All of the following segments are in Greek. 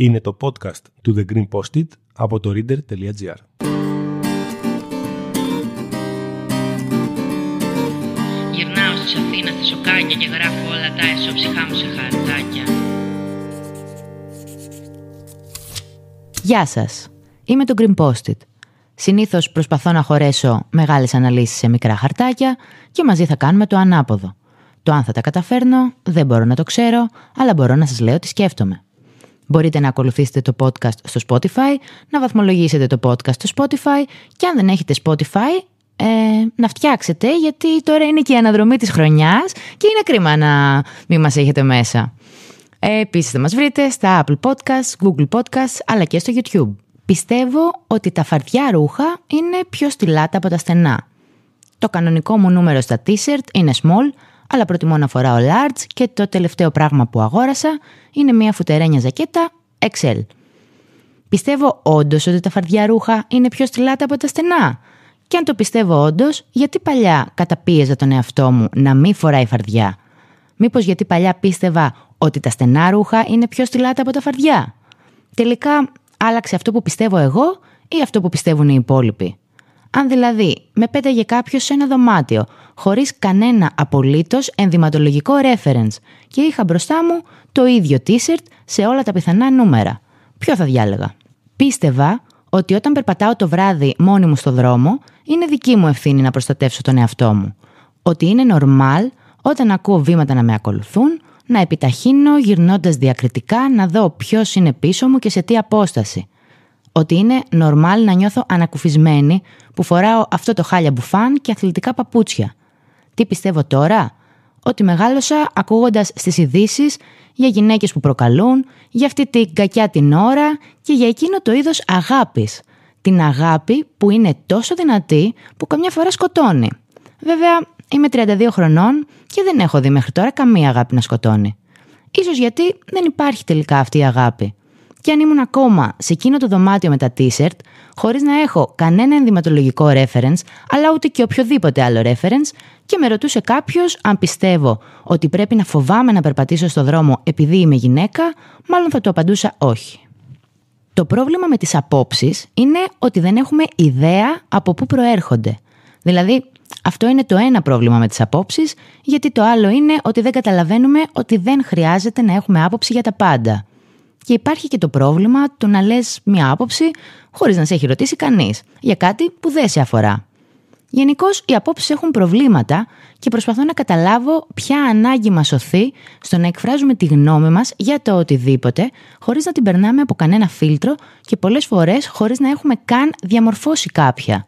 Είναι το podcast του The Green Post-it από το reader.gr. Γυρνάω στις Αθήνα στα σοκάκια και γράφω όλα τα εσώψυχά μου σε χαρτάκια. Γεια σας. Είμαι το Green Post-it. Συνήθως προσπαθώ να χωρέσω μεγάλες αναλύσεις σε μικρά χαρτάκια και μαζί θα κάνουμε το ανάποδο. Το αν θα τα καταφέρνω δεν μπορώ να το ξέρω, αλλά μπορώ να σας λέω τι σκέφτομαι. Μπορείτε να ακολουθήσετε το podcast στο Spotify, να βαθμολογήσετε το podcast στο Spotify και αν δεν έχετε Spotify, ε, να φτιάξετε γιατί τώρα είναι και η αναδρομή της χρονιάς και είναι κρίμα να μην μας έχετε μέσα. Ε, επίσης θα μας βρείτε στα Apple Podcasts, Google Podcasts αλλά και στο YouTube. Πιστεύω ότι τα φαρδιά ρούχα είναι πιο στυλάτα από τα στενά. Το κανονικό μου νούμερο στα t-shirt είναι small, αλλά προτιμώ να φοράω large και το τελευταίο πράγμα που αγόρασα είναι μια φουτερένια ζακέτα XL. Πιστεύω όντως ότι τα φαρδιά ρούχα είναι πιο στυλάτα από τα στενά. Και αν το πιστεύω όντως, γιατί παλιά καταπίεζα τον εαυτό μου να μην φοράει φαρδιά; Μήπως γιατί παλιά πίστευα ότι τα στενά ρούχα είναι πιο στυλάτα από τα φαρδιά; Τελικά άλλαξε αυτό που πιστεύω εγώ ή αυτό που πιστεύουν οι υπόλοιποι; Αν δηλαδή με πέταγε κάποιος σε ένα δωμάτιο χωρίς κανένα απολύτως ενδυματολογικό reference και είχα μπροστά μου το ίδιο t-shirt σε όλα τα πιθανά νούμερα. Ποιο θα διάλεγα; Πίστευα ότι όταν περπατάω το βράδυ μόνη μου στο δρόμο, είναι δική μου ευθύνη να προστατεύσω τον εαυτό μου. Ότι είναι normal όταν ακούω βήματα να με ακολουθούν, να επιταχύνω γυρνώντας διακριτικά να δω ποιος είναι πίσω μου και σε τι απόσταση ότι είναι normal να νιώθω ανακουφισμένη που φοράω αυτό το χάλια μπουφάν και αθλητικά παπούτσια. Τι πιστεύω τώρα; Ότι μεγάλωσα ακούγοντας στις ειδήσει για γυναίκες που προκαλούν, για αυτή την κακιά την ώρα και για εκείνο το είδος αγάπης. Την αγάπη που είναι τόσο δυνατή που καμιά φορά σκοτώνει. Βέβαια, είμαι 32 χρονών και δεν έχω δει μέχρι τώρα καμία αγάπη να σκοτώνει. Ίσως γιατί δεν υπάρχει τελικά αυτή η αγάπη και αν ήμουν ακόμα σε εκείνο το δωμάτιο με τα t-shirt, χωρίς να έχω κανένα ενδυματολογικό reference, αλλά ούτε και οποιοδήποτε άλλο reference, και με ρωτούσε κάποιος αν πιστεύω ότι πρέπει να φοβάμαι να περπατήσω στο δρόμο επειδή είμαι γυναίκα, μάλλον θα του απαντούσα όχι. Το πρόβλημα με τις απόψεις είναι ότι δεν έχουμε ιδέα από πού προέρχονται. Δηλαδή, αυτό είναι το ένα πρόβλημα με τις απόψεις, γιατί το άλλο είναι ότι δεν καταλαβαίνουμε ότι δεν χρειάζεται να έχουμε άποψη για τα πάντα. Και υπάρχει και το πρόβλημα του να λες μια άποψη χωρίς να σε έχει ρωτήσει κανείς για κάτι που δεν σε αφορά. Γενικώς οι απόψεις έχουν προβλήματα και προσπαθώ να καταλάβω ποια ανάγκη μας σωθεί στο να εκφράζουμε τη γνώμη μας για το οτιδήποτε, χωρίς να την περνάμε από κανένα φίλτρο και πολλές φορές χωρίς να έχουμε καν διαμορφώσει κάποια.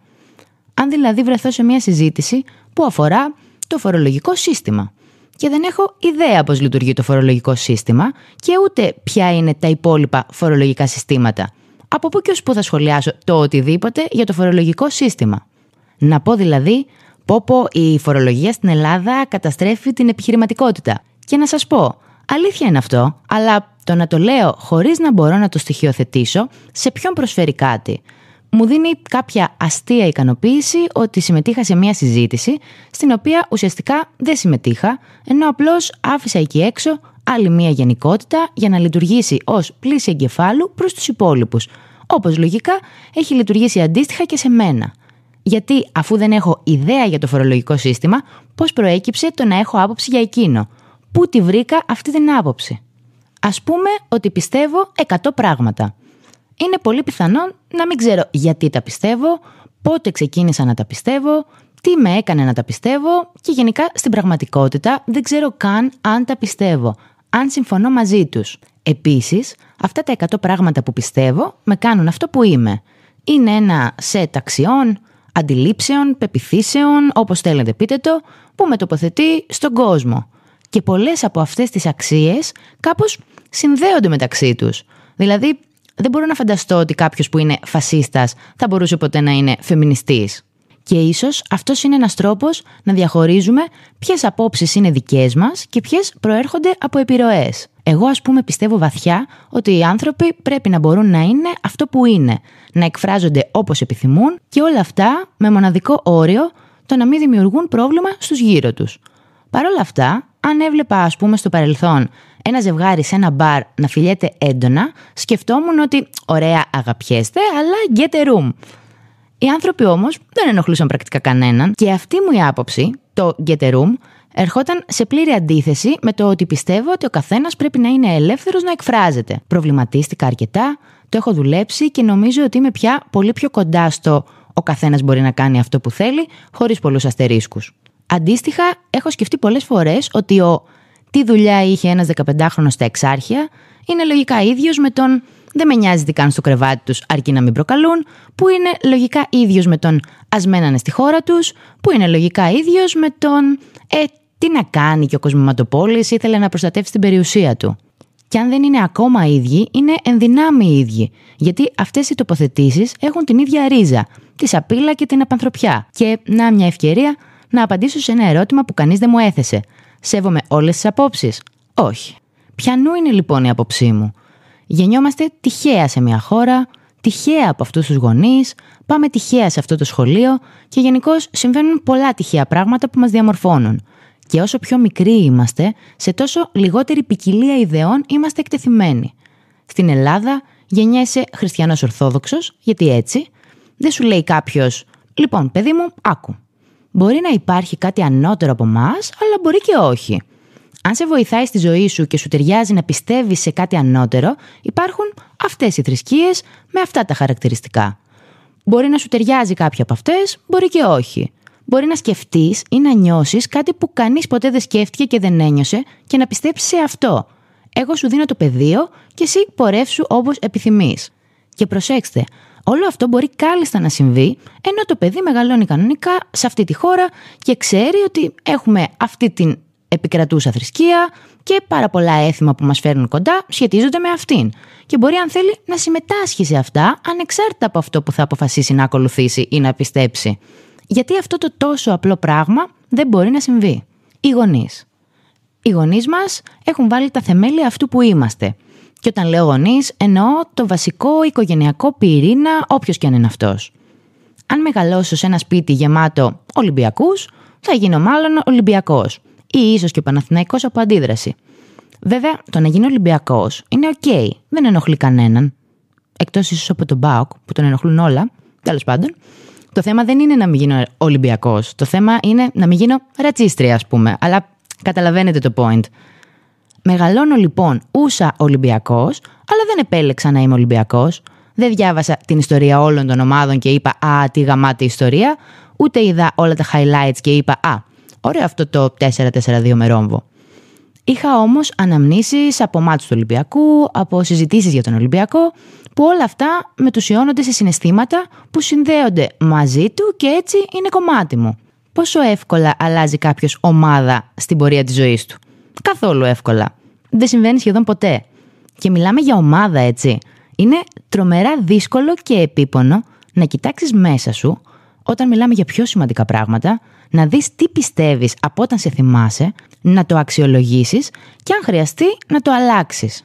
Αν δηλαδή βρεθώ σε μια συζήτηση που αφορά το φορολογικό σύστημα και δεν έχω ιδέα πώς λειτουργεί το φορολογικό σύστημα και ούτε ποια είναι τα υπόλοιπα φορολογικά συστήματα. Από πού και ως πού θα σχολιάσω το οτιδήποτε για το φορολογικό σύστημα; Να πω δηλαδή, πω πω η φορολογία στην Ελλάδα καταστρέφει την επιχειρηματικότητα. Και να σας πω, αλήθεια είναι αυτό, αλλά το να το λέω χωρίς να μπορώ να το στοιχειοθετήσω, σε ποιον προσφέρει κάτι; Μου δίνει κάποια αστεία ικανοποίηση ότι συμμετείχα σε μια συζήτηση στην οποία ουσιαστικά δεν συμμετείχα, ενώ απλώς άφησα εκεί έξω άλλη μια γενικότητα για να λειτουργήσει ως πλήση εγκεφάλου προς τους υπόλοιπους, όπως λογικά έχει λειτουργήσει αντίστοιχα και σε μένα. Γιατί αφού δεν έχω ιδέα για το φορολογικό σύστημα, πώς προέκυψε το να έχω άποψη για εκείνο; Πού τη βρήκα αυτή την άποψη; Ας πούμε ότι πιστεύω 100 πράγματα είναι πολύ πιθανόν να μην ξέρω γιατί τα πιστεύω, πότε ξεκίνησα να τα πιστεύω, τι με έκανε να τα πιστεύω και γενικά στην πραγματικότητα δεν ξέρω καν αν τα πιστεύω, αν συμφωνώ μαζί τους. Επίσης, αυτά τα 100 πράγματα που πιστεύω με κάνουν αυτό που είμαι. Είναι ένα σετ αξιών, αντιλήψεων, πεπιθήσεων, όπως θέλετε πείτε το, που με τοποθετεί στον κόσμο. Και πολλές από αυτές τις αξίες κάπως συνδέονται μεταξύ τους. Δηλαδή, δεν μπορώ να φανταστώ ότι κάποιος που είναι φασίστας θα μπορούσε ποτέ να είναι φεμινιστής. Και ίσως αυτός είναι ένας τρόπος να διαχωρίζουμε ποιες απόψεις είναι δικές μας και ποιες προέρχονται από επιρροές. Εγώ, ας πούμε, πιστεύω βαθιά ότι οι άνθρωποι πρέπει να μπορούν να είναι αυτό που είναι, να εκφράζονται όπως επιθυμούν και όλα αυτά με μοναδικό όριο το να μην δημιουργούν πρόβλημα στους γύρω τους. Παρ' όλα αυτά, αν έβλεπα, ας πούμε, στο παρελθόν ένα ζευγάρι σε ένα μπαρ να φιλιέται έντονα, σκεφτόμουν ότι ωραία αγαπιέστε, αλλά get a room. Οι άνθρωποι όμως δεν ενοχλούσαν πρακτικά κανέναν και αυτή μου η άποψη, το get a room, ερχόταν σε πλήρη αντίθεση με το ότι πιστεύω ότι ο καθένας πρέπει να είναι ελεύθερος να εκφράζεται. Προβληματίστηκα αρκετά, το έχω δουλέψει και νομίζω ότι είμαι πια πολύ πιο κοντά στο ο καθένας μπορεί να κάνει αυτό που θέλει, χωρίς πολλούς αστερίσκους. Αντίστοιχα, έχω σκεφτεί πολλές φορές ότι ο τι δουλειά είχε ένας 15χρονο στα εξάρχεια είναι λογικά ίδιος με τον δεν με νοιάζει τι κάνουν στο κρεβάτι τους, αρκεί να μην προκαλούν, που είναι λογικά ίδιος με τον ας μένανε στη χώρα τους, που είναι λογικά ίδιος με τον ε, τι να κάνει και ο Κοσμηματοπόλης ήθελε να προστατεύσει την περιουσία του. Και αν δεν είναι ακόμα ίδιοι, είναι ενδυνάμει ίδιοι. Γιατί αυτές οι τοποθετήσεις έχουν την ίδια ρίζα, τη σαπίλα και την απανθρωπιά. Και να μια ευκαιρία να απαντήσω σε ένα ερώτημα που κανείς δεν μου έθεσε. Σέβομαι όλες τις απόψεις. Όχι. Ποιανού είναι λοιπόν η άποψή μου. Γεννιόμαστε τυχαία σε μια χώρα, τυχαία από αυτούς τους γονείς, πάμε τυχαία σε αυτό το σχολείο και γενικώ συμβαίνουν πολλά τυχαία πράγματα που μας διαμορφώνουν. Και όσο πιο μικροί είμαστε, σε τόσο λιγότερη ποικιλία ιδεών είμαστε εκτεθειμένοι. Στην Ελλάδα γεννιέσαι χριστιανός Ορθόδοξος, γιατί έτσι δεν σου λέει κάποιος, Λοιπόν, παιδί μου, άκου. Μπορεί να υπάρχει κάτι ανώτερο από εμάς, αλλά μπορεί και όχι. Αν σε βοηθάει στη ζωή σου και σου ταιριάζει να πιστεύεις σε κάτι ανώτερο, υπάρχουν αυτές οι θρησκείες με αυτά τα χαρακτηριστικά. Μπορεί να σου ταιριάζει κάποια από αυτές, μπορεί και όχι. Μπορεί να σκεφτείς ή να νιώσεις κάτι που κανείς ποτέ δεν σκέφτηκε και δεν ένιωσε και να πιστέψεις σε αυτό. Εγώ σου δίνω το πεδίο και εσύ πορεύσου όπως επιθυμείς. Και προσέξτε, όλο αυτό μπορεί κάλλιστα να συμβεί, ενώ το παιδί μεγαλώνει κανονικά σε αυτή τη χώρα και ξέρει ότι έχουμε αυτή την επικρατούσα θρησκεία και πάρα πολλά έθιμα που μας φέρνουν κοντά σχετίζονται με αυτήν. Και μπορεί αν θέλει να συμμετάσχει σε αυτά ανεξάρτητα από αυτό που θα αποφασίσει να ακολουθήσει ή να πιστέψει. Γιατί αυτό το τόσο απλό πράγμα δεν μπορεί να συμβεί. Οι γονείς. Οι γονείς μας έχουν βάλει τα θεμέλια αυτού που είμαστε. Και όταν λέω γονείς, εννοώ το βασικό οικογενειακό πυρήνα, όποιος και αν είναι αυτός. Αν μεγαλώσω σε ένα σπίτι γεμάτο Ολυμπιακούς, θα γίνω μάλλον Ολυμπιακός ή ίσως και Παναθηναϊκός από αντίδραση. Βέβαια, το να γίνει Ολυμπιακός είναι οκ, δεν ενοχλεί κανέναν. Εκτός ίσως από τον ΠΑΟΚ, που τον ενοχλούν όλα, τέλος πάντων. Το θέμα δεν είναι να μην γίνω Ολυμπιακός. Το θέμα είναι να μην γίνω ρατσίστρια, ας πούμε. Αλλά καταλαβαίνετε το point. Μεγαλώνω λοιπόν ούσα Ολυμπιακός, αλλά δεν επέλεξα να είμαι Ολυμπιακός. Δεν διάβασα την ιστορία όλων των ομάδων και είπα Α, τι γαμάτη ιστορία. Ούτε είδα όλα τα highlights και είπα Α, Ωραίο αυτό το 4-4-2 με ρόμβο. Είχα όμως αναμνήσεις από μάτς του Ολυμπιακού, από συζητήσεις για τον Ολυμπιακό, που όλα αυτά μετουσιώνονται σε συναισθήματα που συνδέονται μαζί του και έτσι είναι κομμάτι μου. Πόσο εύκολα αλλάζει κάποιος ομάδα στην πορεία της ζωής του. Καθόλου εύκολα. Δεν συμβαίνει σχεδόν ποτέ. Και μιλάμε για ομάδα έτσι. Είναι τρομερά δύσκολο και επίπονο να κοιτάξεις μέσα σου όταν μιλάμε για πιο σημαντικά πράγματα, να δεις τι πιστεύεις από όταν σε θυμάσαι, να το αξιολογήσεις και αν χρειαστεί να το αλλάξεις.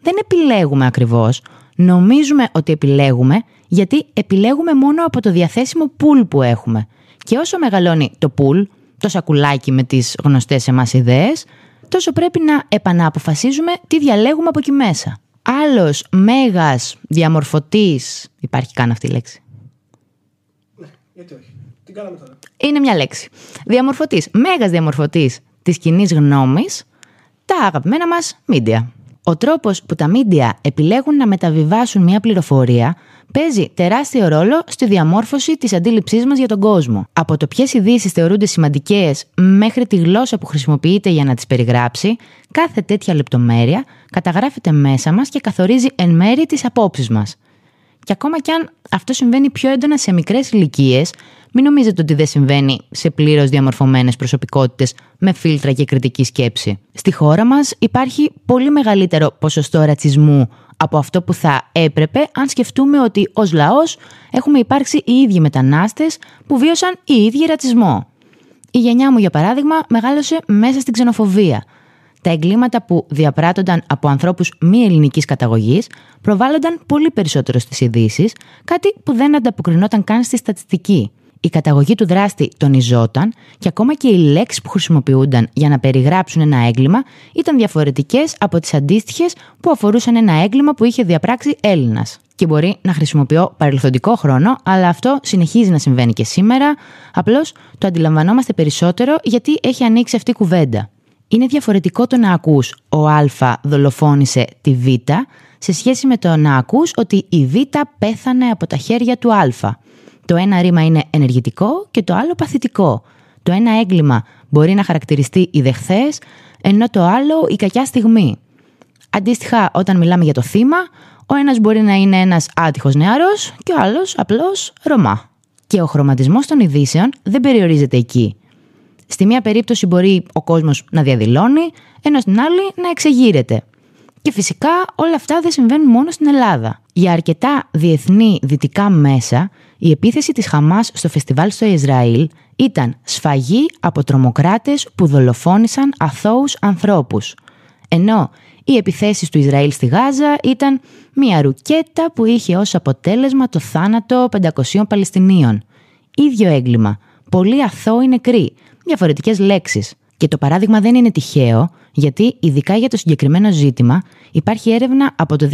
Δεν επιλέγουμε ακριβώς, νομίζουμε ότι επιλέγουμε γιατί επιλέγουμε μόνο από το διαθέσιμο πουλ που έχουμε. Και όσο μεγαλώνει το πουλ, το σακουλάκι με τις γνωστές σε εμάς ιδέες, τόσο πρέπει να επανααποφασίζουμε τι διαλέγουμε από εκεί μέσα. Άλλος μέγας διαμορφωτής, υπάρχει καν αυτή η λέξη, γιατί όχι. Την κάναμε τώρα. Είναι μια λέξη. Διαμορφωτής, μέγας διαμορφωτής της κοινή γνώμης, τα αγαπημένα μας μίντια. Ο τρόπος που τα μίντια επιλέγουν να μεταβιβάσουν μια πληροφορία παίζει τεράστιο ρόλο στη διαμόρφωση της αντίληψής μας για τον κόσμο. Από το ποιες ειδήσεις θεωρούνται σημαντικές μέχρι τη γλώσσα που χρησιμοποιείται για να τις περιγράψει, κάθε τέτοια λεπτομέρεια καταγράφεται μέσα μας και καθορίζει εν μέρη τις απόψεις μας. Και ακόμα κι αν αυτό συμβαίνει πιο έντονα σε μικρές ηλικίες, μην νομίζετε ότι δεν συμβαίνει σε πλήρως διαμορφωμένες προσωπικότητες με φίλτρα και κριτική σκέψη. Στη χώρα μας υπάρχει πολύ μεγαλύτερο ποσοστό ρατσισμού από αυτό που θα έπρεπε αν σκεφτούμε ότι ως λαός έχουμε υπάρξει οι ίδιοι μετανάστες που βίωσαν οι ίδιοι ρατσισμό. Η γενιά μου, για παράδειγμα, μεγάλωσε μέσα στην ξενοφοβία τα εγκλήματα που διαπράττονταν από ανθρώπους μη ελληνικής καταγωγής προβάλλονταν πολύ περισσότερο στις ειδήσεις, κάτι που δεν ανταποκρινόταν καν στη στατιστική. η καταγωγή του δράστη τονιζόταν και ακόμα και οι λέξεις που χρησιμοποιούνταν για να περιγράψουν ένα έγκλημα ήταν διαφορετικές από τις αντίστοιχες που αφορούσαν ένα έγκλημα που είχε διαπράξει Έλληνας. Και μπορεί να χρησιμοποιώ παρελθοντικό χρόνο, αλλά αυτό συνεχίζει να συμβαίνει και σήμερα. Απλώς το αντιλαμβανόμαστε περισσότερο γιατί έχει ανοίξει αυτή η κουβέντα. Είναι διαφορετικό το να ακούς «Ο Α δολοφόνησε τη Β» σε σχέση με το να ακούς ότι η Β πέθανε από τα χέρια του Α. Το ένα ρήμα είναι ενεργητικό και το άλλο παθητικό. Το ένα έγκλημα μπορεί να χαρακτηριστεί η δεχθές, ενώ το άλλο η κακιά στιγμή. Αντίστοιχα, όταν μιλάμε για το θύμα, ο ένας μπορεί να είναι ένας άτυχος νεαρός και ο άλλος απλώς Ρωμά. Και ο χρωματισμός των ειδήσεων δεν περιορίζεται εκεί. Στη μία περίπτωση μπορεί ο κόσμος να διαδηλώνει, ενώ στην άλλη να εξεγείρεται. Και φυσικά όλα αυτά δεν συμβαίνουν μόνο στην Ελλάδα. Για αρκετά διεθνή δυτικά μέσα, η επίθεση της Χαμάς στο φεστιβάλ στο Ισραήλ ήταν σφαγή από τρομοκράτες που δολοφόνησαν αθώους ανθρώπους. Ενώ οι επιθέσεις του Ισραήλ στη Γάζα ήταν μια ρουκέτα που είχε ως αποτέλεσμα το θάνατο 500 Παλαιστινίων. Ίδιο έγκλημα. Πολύ αθώοι νεκροί. Διαφορετικές λέξεις. Και το παράδειγμα δεν είναι τυχαίο, γιατί ειδικά για το συγκεκριμένο ζήτημα υπάρχει έρευνα από το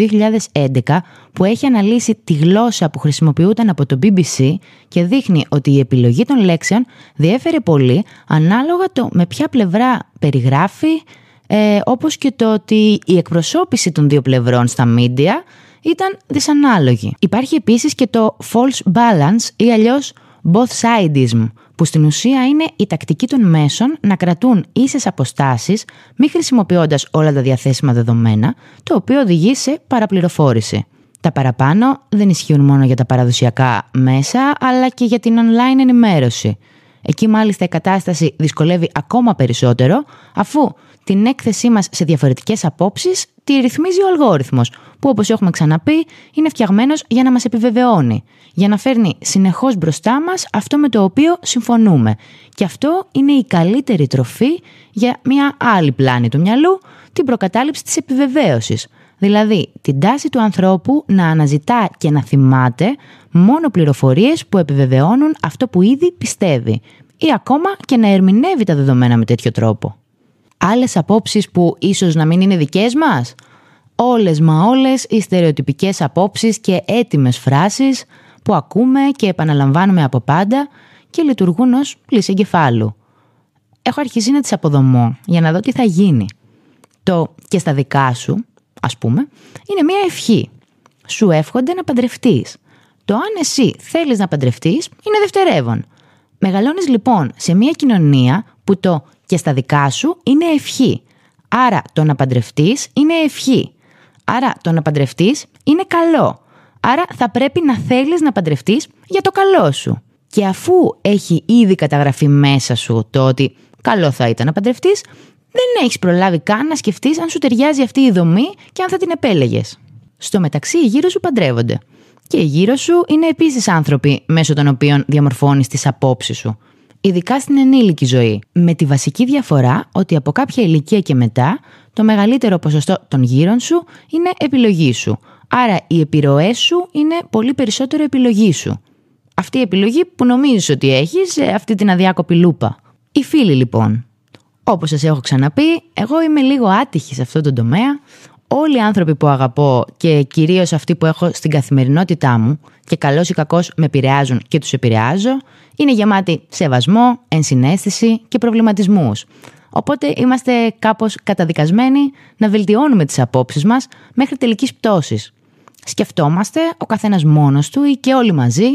2011 που έχει αναλύσει τη γλώσσα που χρησιμοποιούταν από το BBC και δείχνει ότι η επιλογή των λέξεων διέφερε πολύ ανάλογα το με ποια πλευρά περιγράφει, ε, όπως και το ότι η εκπροσώπηση των δύο πλευρών στα μίντια ήταν δυσανάλογη. Υπάρχει επίσης και το false balance ή αλλιώς both sidism, που στην ουσία είναι η τακτική των μέσων να κρατούν ίσες αποστάσεις μη χρησιμοποιώντας όλα τα διαθέσιμα δεδομένα, το οποίο οδηγεί σε παραπληροφόρηση. Τα παραπάνω δεν ισχύουν μόνο για τα παραδοσιακά μέσα, αλλά και για την online ενημέρωση. Εκεί μάλιστα η κατάσταση δυσκολεύει ακόμα περισσότερο, αφού την έκθεσή μας σε διαφορετικές απόψεις τη ρυθμίζει ο αλγόριθμος, που όπως έχουμε ξαναπεί είναι φτιαγμένος για να μας επιβεβαιώνει, για να φέρνει συνεχώς μπροστά μας αυτό με το οποίο συμφωνούμε. Και αυτό είναι η καλύτερη τροφή για μια άλλη πλάνη του μυαλού, την προκατάληψη της επιβεβαίωσης. Δηλαδή, την τάση του ανθρώπου να αναζητά και να θυμάται μόνο πληροφορίες που επιβεβαιώνουν αυτό που ήδη πιστεύει ή ακόμα και να ερμηνεύει τα δεδομένα με τέτοιο τρόπο άλλες απόψεις που ίσως να μην είναι δικές μας; Όλες μα όλες οι στερεοτυπικές απόψεις και έτοιμες φράσεις που ακούμε και επαναλαμβάνουμε από πάντα και λειτουργούν ως πλήση εγκεφάλου. Έχω αρχίσει να τις αποδομώ για να δω τι θα γίνει. Το «και στα δικά σου», ας πούμε, είναι μια ευχή. Σου εύχονται να παντρευτείς. Το αν εσύ θέλεις να παντρευτείς είναι δευτερεύον. Μεγαλώνεις λοιπόν σε μια κοινωνία που το και στα δικά σου είναι ευχή. Άρα το να παντρευτείς είναι ευχή. Άρα το να παντρευτείς είναι καλό. Άρα θα πρέπει να θέλεις να παντρευτείς για το καλό σου. Και αφού έχει ήδη καταγραφεί μέσα σου το ότι καλό θα ήταν να παντρευτείς, δεν έχεις προλάβει καν να σκεφτείς αν σου ταιριάζει αυτή η δομή και αν θα την επέλεγες. Στο μεταξύ, οι γύρω σου παντρεύονται. Και οι γύρω σου είναι επίσης άνθρωποι μέσω των οποίων διαμορφώνεις τις απόψεις σου ειδικά στην ενήλικη ζωή. Με τη βασική διαφορά ότι από κάποια ηλικία και μετά το μεγαλύτερο ποσοστό των γύρων σου είναι επιλογή σου. Άρα οι επιρροές σου είναι πολύ περισσότερο επιλογή σου. Αυτή η επιλογή που νομίζεις ότι έχεις αυτή την αδιάκοπη λούπα. Οι φίλοι λοιπόν. Όπως σας έχω ξαναπεί, εγώ είμαι λίγο άτυχη σε αυτό το τομέα. Όλοι οι άνθρωποι που αγαπώ και κυρίως αυτοί που έχω στην καθημερινότητά μου και καλώς ή κακώς με επηρεάζουν και τους επηρεάζω, είναι γεμάτη σεβασμό, ενσυναίσθηση και προβληματισμούς. Οπότε είμαστε κάπως καταδικασμένοι να βελτιώνουμε τις απόψεις μας μέχρι τελικής πτώσης. Σκεφτόμαστε ο καθένας μόνος του ή και όλοι μαζί,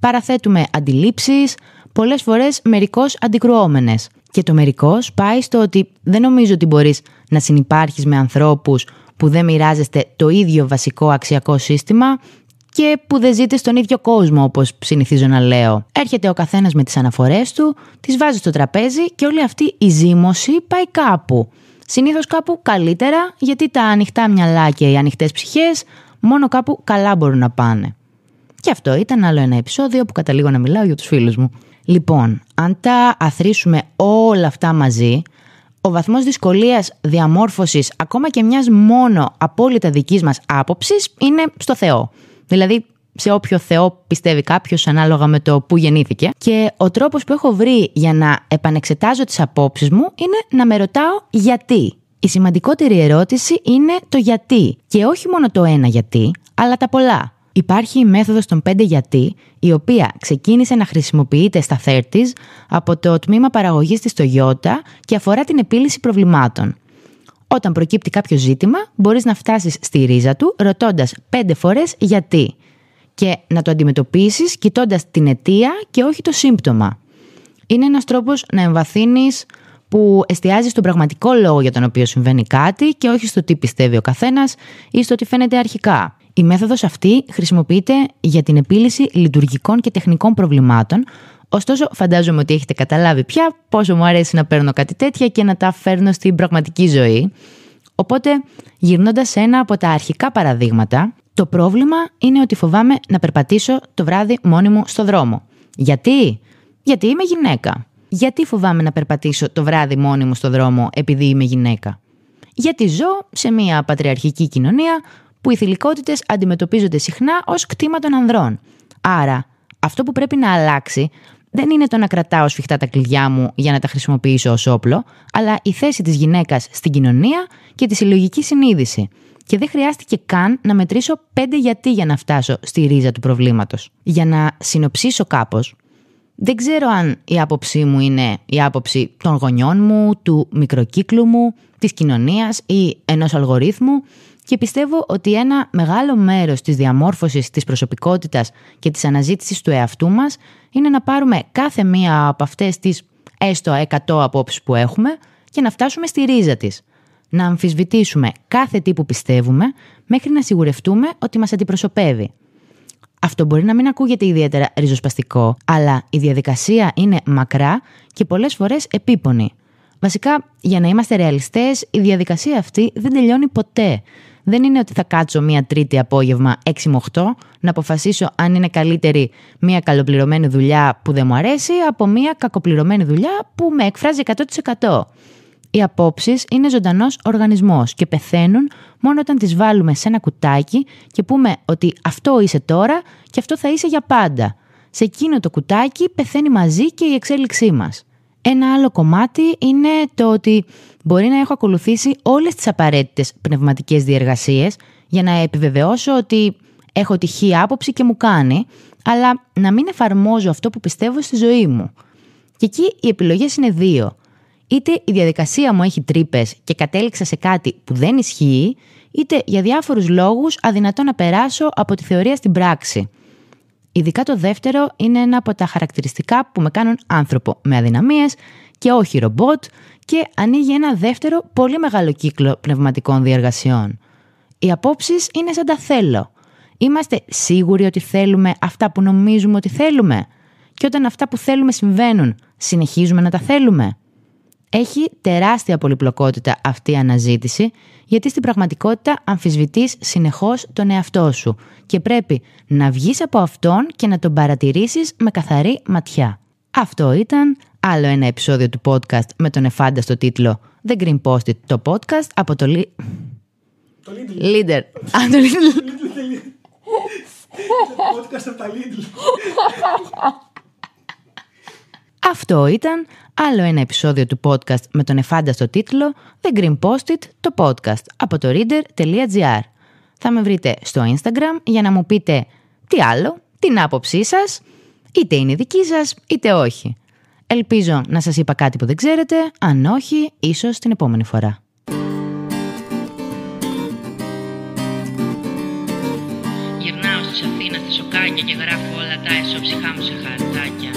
παραθέτουμε αντιλήψεις, πολλές φορές μερικώς αντικρουόμενες. Και το μερικώς πάει στο ότι δεν νομίζω ότι μπορείς να συνεπάρχεις με ανθρώπους που δεν μοιράζεστε το ίδιο βασικό αξιακό σύστημα και που δεν ζείτε στον ίδιο κόσμο, όπως συνηθίζω να λέω. Έρχεται ο καθένας με τις αναφορές του, τις βάζει στο τραπέζι και όλη αυτή η ζήμωση πάει κάπου. Συνήθως κάπου καλύτερα, γιατί τα ανοιχτά μυαλά και οι ανοιχτές ψυχές μόνο κάπου καλά μπορούν να πάνε. Και αυτό ήταν άλλο ένα επεισόδιο που καταλήγω να μιλάω για τους φίλους μου. Λοιπόν, αν τα αθροίσουμε όλα αυτά μαζί, ο βαθμός δυσκολίας διαμόρφωσης ακόμα και μιας μόνο απόλυτα δικής μας άποψης είναι στο Θεό. Δηλαδή, σε όποιο Θεό πιστεύει κάποιος, ανάλογα με το που γεννήθηκε. Και ο τρόπος που έχω βρει για να επανεξετάζω τις απόψεις μου είναι να με ρωτάω γιατί. Η σημαντικότερη ερώτηση είναι το γιατί. Και όχι μόνο το ένα γιατί, αλλά τα πολλά. Υπάρχει η μέθοδος των 5 γιατί, η οποία ξεκίνησε να χρησιμοποιείται στα 30 από το τμήμα παραγωγής της Toyota και αφορά την επίλυση προβλημάτων. Όταν προκύπτει κάποιο ζήτημα, μπορείς να φτάσεις στη ρίζα του ρωτώντας 5 φορές γιατί και να το αντιμετωπίσεις κοιτώντας την αιτία και όχι το σύμπτωμα. Είναι ένας τρόπος να εμβαθύνεις που εστιάζει στον πραγματικό λόγο για τον οποίο συμβαίνει κάτι και όχι στο τι πιστεύει ο καθένας ή στο τι φαίνεται αρχικά. Η μέθοδος αυτή χρησιμοποιείται για την επίλυση λειτουργικών και τεχνικών προβλημάτων, ωστόσο φαντάζομαι ότι έχετε καταλάβει πια πόσο μου αρέσει να παίρνω κάτι τέτοια και να τα φέρνω στην πραγματική ζωή. Οπότε, γυρνώντας σε ένα από τα αρχικά παραδείγματα, το πρόβλημα είναι ότι φοβάμαι να περπατήσω το βράδυ μόνη μου στο δρόμο. Γιατί; Γιατί είμαι γυναίκα. Γιατί φοβάμαι να περπατήσω το βράδυ μόνη μου στο δρόμο επειδή είμαι γυναίκα; Γιατί ζω σε μια πατριαρχική κοινωνία που οι θηλυκότητες αντιμετωπίζονται συχνά ως κτήμα των ανδρών. Άρα, αυτό που πρέπει να αλλάξει δεν είναι το να κρατάω σφιχτά τα κλειδιά μου για να τα χρησιμοποιήσω ως όπλο, αλλά η θέση της γυναίκας στην κοινωνία και τη συλλογική συνείδηση. Και δεν χρειάστηκε καν να μετρήσω πέντε γιατί για να φτάσω στη ρίζα του προβλήματος. Για να συνοψίσω κάπως, δεν ξέρω αν η άποψή μου είναι η άποψη των γονιών μου, του μικροκύκλου μου, της κοινωνίας ή ενός αλγορίθμου και πιστεύω ότι ένα μεγάλο μέρος της διαμόρφωσης της προσωπικότητας και της αναζήτησης του εαυτού μας είναι να πάρουμε κάθε μία από αυτές τις έστω 100 απόψεις που έχουμε και να φτάσουμε στη ρίζα της. Να αμφισβητήσουμε κάθε τι που πιστεύουμε μέχρι να σιγουρευτούμε ότι μας αντιπροσωπεύει. Αυτό μπορεί να μην ακούγεται ιδιαίτερα ριζοσπαστικό, αλλά η διαδικασία είναι μακρά και πολλές φορές επίπονη. Βασικά, για να είμαστε ρεαλιστές, η διαδικασία αυτή δεν τελειώνει ποτέ δεν είναι ότι θα κάτσω μία τρίτη απόγευμα 6 με 8 να αποφασίσω αν είναι καλύτερη μία καλοπληρωμένη δουλειά που δεν μου αρέσει από μία κακοπληρωμένη δουλειά που με εκφράζει 100%. Οι απόψεις είναι ζωντανός οργανισμός και πεθαίνουν μόνο όταν τις βάλουμε σε ένα κουτάκι και πούμε ότι αυτό είσαι τώρα και αυτό θα είσαι για πάντα. Σε εκείνο το κουτάκι πεθαίνει μαζί και η εξέλιξή μας. Ένα άλλο κομμάτι είναι το ότι μπορεί να έχω ακολουθήσει όλες τις απαραίτητες πνευματικές διεργασίες για να επιβεβαιώσω ότι έχω τυχή άποψη και μου κάνει, αλλά να μην εφαρμόζω αυτό που πιστεύω στη ζωή μου. Και εκεί οι επιλογές είναι δύο. Είτε η διαδικασία μου έχει τρύπες και κατέληξα σε κάτι που δεν ισχύει, είτε για διάφορους λόγους αδυνατό να περάσω από τη θεωρία στην πράξη. Ειδικά το δεύτερο είναι ένα από τα χαρακτηριστικά που με κάνουν άνθρωπο με αδυναμίες και όχι ρομπότ και ανοίγει ένα δεύτερο πολύ μεγάλο κύκλο πνευματικών διεργασιών. Οι απόψεις είναι σαν τα θέλω. Είμαστε σίγουροι ότι θέλουμε αυτά που νομίζουμε ότι θέλουμε; Και όταν αυτά που θέλουμε συμβαίνουν, συνεχίζουμε να τα θέλουμε; Έχει τεράστια πολυπλοκότητα αυτή η αναζήτηση, γιατί στην πραγματικότητα αμφισβητείς συνεχώς τον εαυτό σου και πρέπει να βγεις από αυτόν και να τον παρατηρήσεις με καθαρή ματιά. Αυτό ήταν άλλο ένα επεισόδιο του podcast με τον εφάνταστο τίτλο The Green Post το podcast από το... Li... Το Lidl. Leader. Α, το Lidl. Podcast από τα Lidl. Αυτό ήταν άλλο ένα επεισόδιο του podcast με τον εφάνταστο τίτλο The Green Post το podcast από το reader.gr. Θα με βρείτε στο Instagram για να μου πείτε τι άλλο, την άποψή σας, είτε είναι δική σας είτε όχι. Ελπίζω να σας είπα κάτι που δεν ξέρετε, αν όχι, ίσως την επόμενη φορά. Γυρνάω στις Αθήνα στα σοκάκια και γράφω όλα τα εσωψυχά μου σε χαρτάκια.